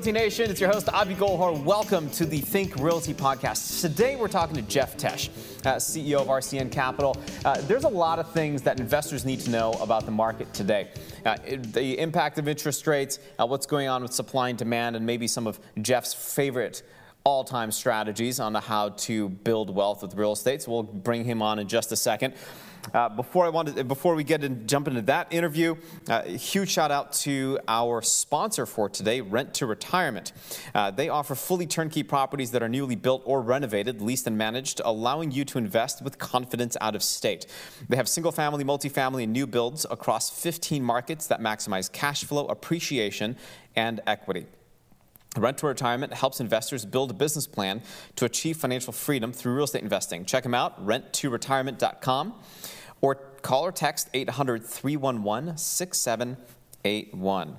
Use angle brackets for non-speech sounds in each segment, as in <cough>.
Realty Nation. It's your host, Avi Goldhar. Welcome to the Think Realty podcast. Today, we're talking to Jeff Tesch, uh, CEO of RCN Capital. Uh, there's a lot of things that investors need to know about the market today. Uh, the impact of interest rates, uh, what's going on with supply and demand, and maybe some of Jeff's favorite all-time strategies on how to build wealth with real estate. So we'll bring him on in just a second. Uh, before I wanted, before we get and jump into that interview, uh, huge shout out to our sponsor for today, Rent to Retirement. Uh, they offer fully turnkey properties that are newly built or renovated, leased and managed, allowing you to invest with confidence out of state. They have single family, multifamily, and new builds across 15 markets that maximize cash flow, appreciation, and equity. Rent to Retirement helps investors build a business plan to achieve financial freedom through real estate investing. Check them out, renttoretirement.com, or call or text 800 311 6781.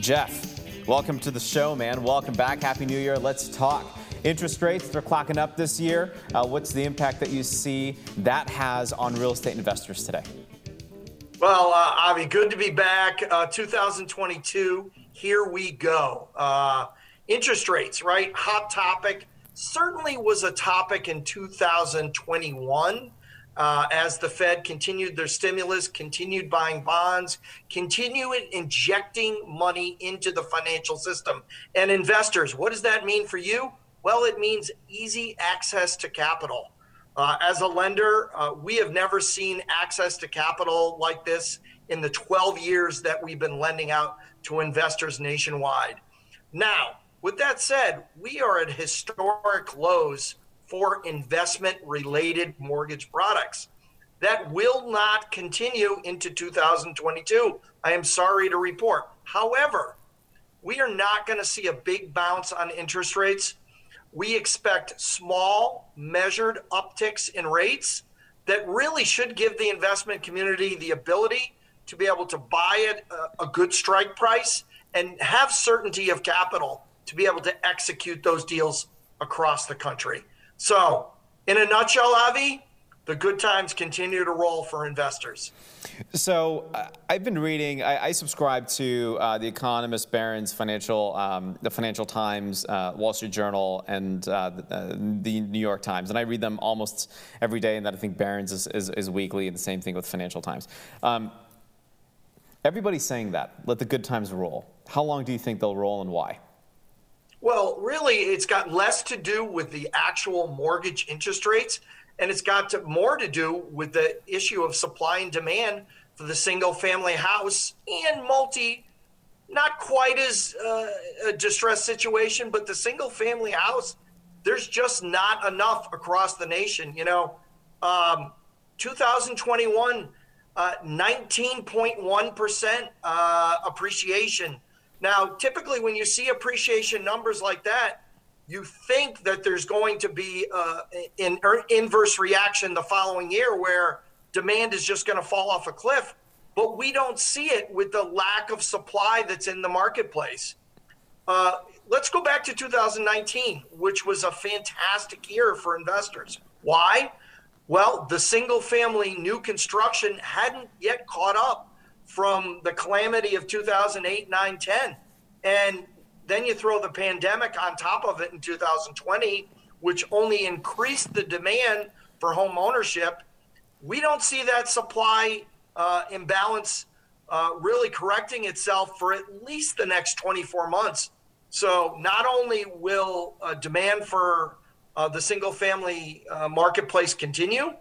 Jeff, welcome to the show, man. Welcome back. Happy New Year. Let's talk. Interest rates, they're clocking up this year. Uh, what's the impact that you see that has on real estate investors today? Well, uh, Avi, good to be back. Uh, 2022, here we go. Uh, interest rates, right? Hot topic. Certainly was a topic in 2021 uh, as the Fed continued their stimulus, continued buying bonds, continued injecting money into the financial system. And investors, what does that mean for you? Well, it means easy access to capital. Uh, as a lender, uh, we have never seen access to capital like this in the 12 years that we've been lending out to investors nationwide. Now, with that said, we are at historic lows for investment related mortgage products. That will not continue into 2022. I am sorry to report. However, we are not going to see a big bounce on interest rates we expect small, measured upticks in rates that really should give the investment community the ability to be able to buy at a, good strike price and have certainty of capital to be able to execute those deals across the country. So, in a nutshell, Avi, the good times continue to roll for investors. So uh, I've been reading. I, I subscribe to uh, the Economist, Barron's Financial, um, the Financial Times, uh, Wall Street Journal, and uh, the, uh, the, New York Times, and I read them almost every day. And that I think Barron's is, is, is weekly, and the same thing with Financial Times. Um, everybody's saying that. Let the good times roll. How long do you think they'll roll, and why? Well, really, it's got less to do with the actual mortgage interest rates and it's got to, more to do with the issue of supply and demand for the single family house and multi not quite as uh, a distressed situation but the single family house there's just not enough across the nation you know? Um, 2021 uh, 19.1% uh, appreciation. Now typically when you see appreciation numbers like that you think that there's going to be uh, an inverse reaction the following year where demand is just going to fall off a cliff. But we don't see it with the lack of supply that's in the marketplace. Uh, let's go back to 2019, which was a fantastic year for investors. Why? Well, the single family new construction hadn't yet caught up from the calamity of 2008, 9, 10. And then you throw the pandemic on top of it in 2020, which only increased the demand for home ownership. We don't see that supply uh, imbalance uh, really correcting itself for at least the next 24 months. So, not only will uh, demand for uh, the single family uh, marketplace continue,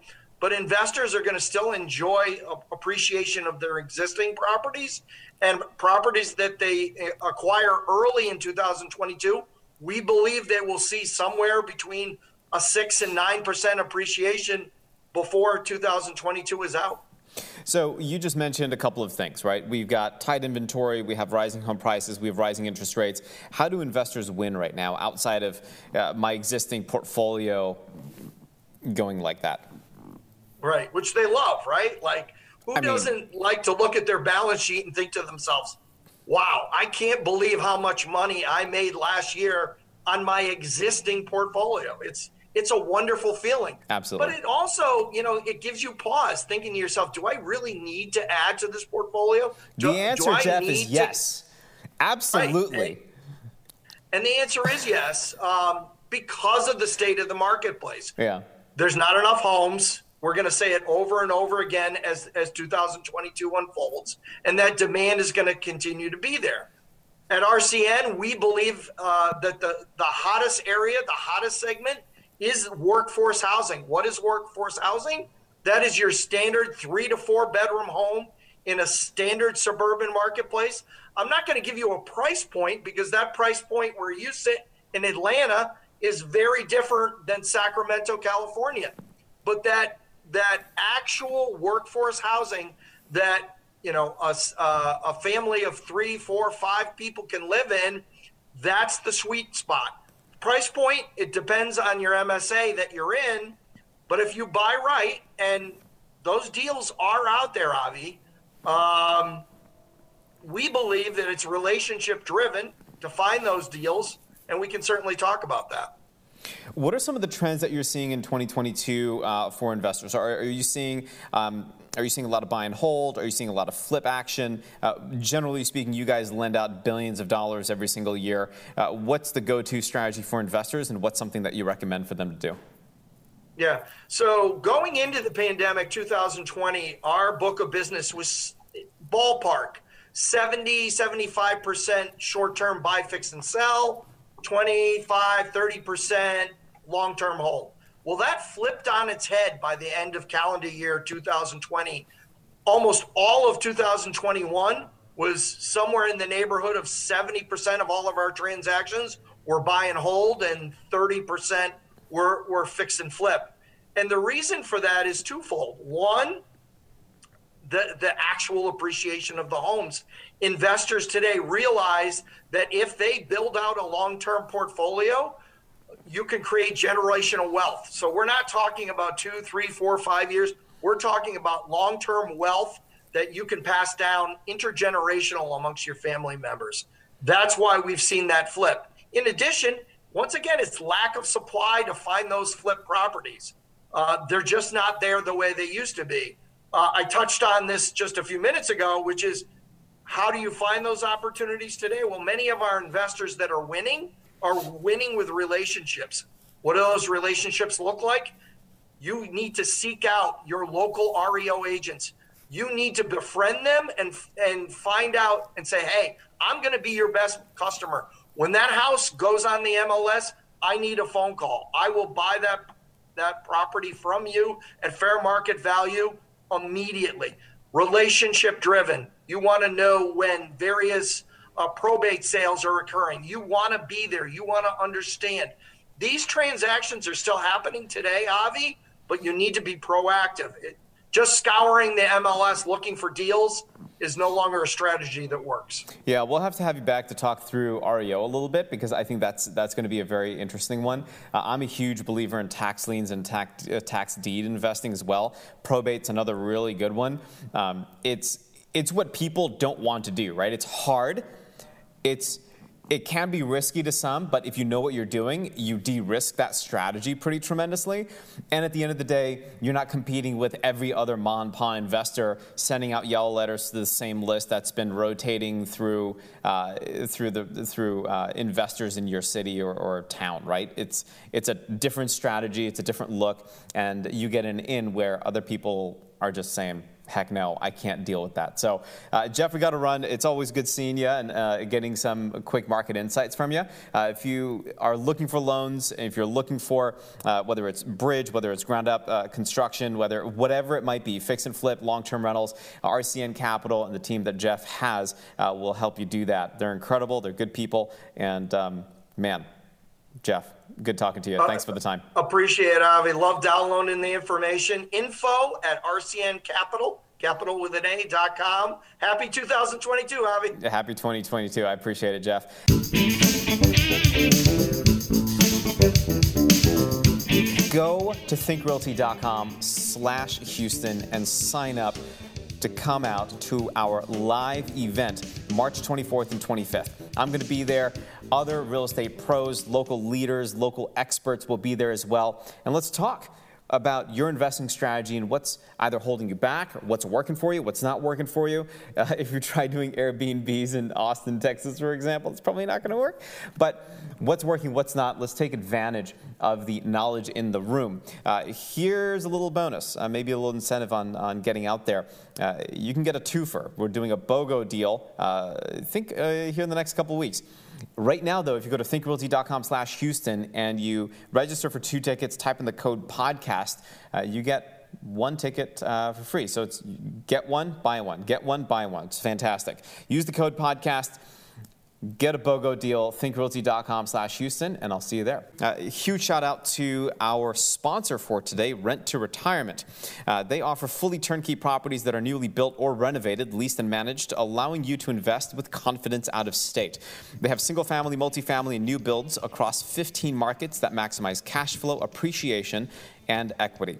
but investors are going to still enjoy appreciation of their existing properties and properties that they uh, acquire early in 2022. We believe they will see somewhere between a six and nine percent appreciation before 2022 is out. So you just mentioned a couple of things, right? We've got tight inventory, we have rising home prices, we have rising interest rates. How do investors win right now outside of uh, my existing portfolio going like that? Right, which they love, right? Like, who I doesn't mean, like to look at their balance sheet and think to themselves, wow, I can't believe how much money I made last year on my existing portfolio. It's it's a wonderful feeling. Absolutely. But it also, you know, it gives you pause thinking to yourself, do I really need to add to this portfolio? Do, the answer, Jeff, is yes. To... Absolutely. Right. And, and, the answer is yes, um, because of the state of the marketplace. Yeah. There's not enough homes. We're going to say it over and over again as, as 2022 unfolds, and that demand is going to continue to be there. At RCN, we believe uh, that the, the hottest area, the hottest segment, is workforce housing. What is workforce housing? That is your standard three to four bedroom home in a standard suburban marketplace. I'm not going to give you a price point because that price point where you sit in Atlanta is very different than Sacramento, California. But that that actual workforce housing that you know a, a family of three, four, five people can live in, that's the sweet spot. Price point, it depends on your MSA that you're in. But if you buy right, and those deals are out there, Avi, um, we believe that it's relationship driven to find those deals, and we can certainly talk about that. What are some of the trends that you're seeing in 2022 uh, for investors? Are, are you seeing um, are you seeing a lot of buy and hold? Are you seeing a lot of flip action? Uh, generally speaking, you guys lend out billions of dollars every single year. Uh, what's the go-to strategy for investors, and what's something that you recommend for them to do? Yeah. So going into the pandemic 2020, our book of business was ballpark 70, 75% short term buy, fix, and sell, 25, 30% long term hold. Well, that flipped on its head by the end of calendar year 2020. Almost all of 2021 was somewhere in the neighborhood of 70% of all of our transactions were buy and hold, and 30% were, were fix and flip. And the reason for that is twofold. One, the, the actual appreciation of the homes. Investors today realize that if they build out a long term portfolio, you can create generational wealth. So we're not talking about two, three, four, five years. We're talking about long term wealth that you can pass down intergenerational amongst your family members. That's why we've seen that flip. In addition, once again, it's lack of supply to find those flip properties. Uh, they're just not there the way they used to be. Uh, I touched on this just a few minutes ago, which is how do you find those opportunities today? Well, many of our investors that are winning are winning with relationships. What do those relationships look like? You need to seek out your local REO agents. You need to befriend them and and find out and say, "Hey, I'm going to be your best customer. When that house goes on the MLS, I need a phone call. I will buy that that property from you at fair market value immediately. Relationship driven. You want to know when various uh, probate sales are occurring. You want to be there. You want to understand. These transactions are still happening today, Avi, but you need to be proactive. It, just scouring the MLS looking for deals is no longer a strategy that works. Yeah, we'll have to have you back to talk through REO a little bit because I think that's that's going to be a very interesting one. Uh, I'm a huge believer in tax liens and tax, uh, tax deed investing as well. Probate's another really good one. Um, it's it's what people don't want to do, right? It's hard it's it can be risky to some, but if you know what you're doing, you de risk that strategy pretty tremendously. And at the end of the day, you're not competing with every other mon pa investor sending out yellow letters to the same list that's been rotating through uh, through the through uh, investors in your city or, or, town, right? It's it's a different strategy, it's a different look, and you get an in where other people are just saying, heck no, I can't deal with that. So, uh, Jeff, we got to run. It's always good seeing you and uh, getting some quick market insights from you. Uh, if you are looking for loans, if you're looking for uh, whether it's bridge, whether it's ground up uh, construction, whether whatever it might be, fix and flip, long term rentals, RCN Capital and the team that Jeff has uh, will help you do that. They're incredible. They're good people, and um, man, Jeff, good talking to you. Uh, Thanks for the time. Appreciate it, Avi. Love downloading the information. Info at RCN Capital, capital with an A dot com. Happy 2022, Avi. Happy 2022. I appreciate it, Jeff. Go to thinkrealty.com slash Houston and sign up to come out to our live event March 24th and 25th. I'm going to be there. Other real estate pros, local leaders, local experts will be there as well. And let's talk about your investing strategy and what's either holding you back, what's working for you, what's not working for you. Uh, <laughs> if you try doing Airbnbs in Austin, Texas, for example, it's probably not going to work. But what's working, what's not, let's take advantage of the knowledge in the room. Uh, here's a little bonus, uh, maybe a little incentive on, on getting out there. Uh, you can get a twofer. We're doing a BOGO deal, uh, I think uh, here in the next couple weeks. Right now, though, if you go to thinkrealty.com slash Houston and you register for two tickets, type in the code podcast, uh, you get one ticket uh, for free. So it's get one, buy one. Get one, buy one. It's fantastic. Use the code podcast get a BOGO deal, thinkrealty.com slash Houston, and I'll see you there. Uh, huge shout out to our sponsor for today, Rent to Retirement. Uh, they offer fully turnkey properties that are newly built or renovated, leased and managed, allowing you to invest with confidence out of state. They have single family, multifamily, and new builds across 15 markets that maximize cash flow, appreciation, and equity.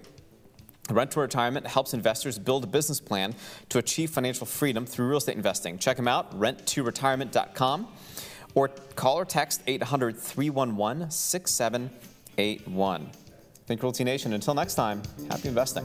Rent to Retirement helps investors build a business plan to achieve financial freedom through real estate investing. Check them out, renttoretirement.com, or call or text 800 311 6781. Think Realty Nation, until next time, happy investing.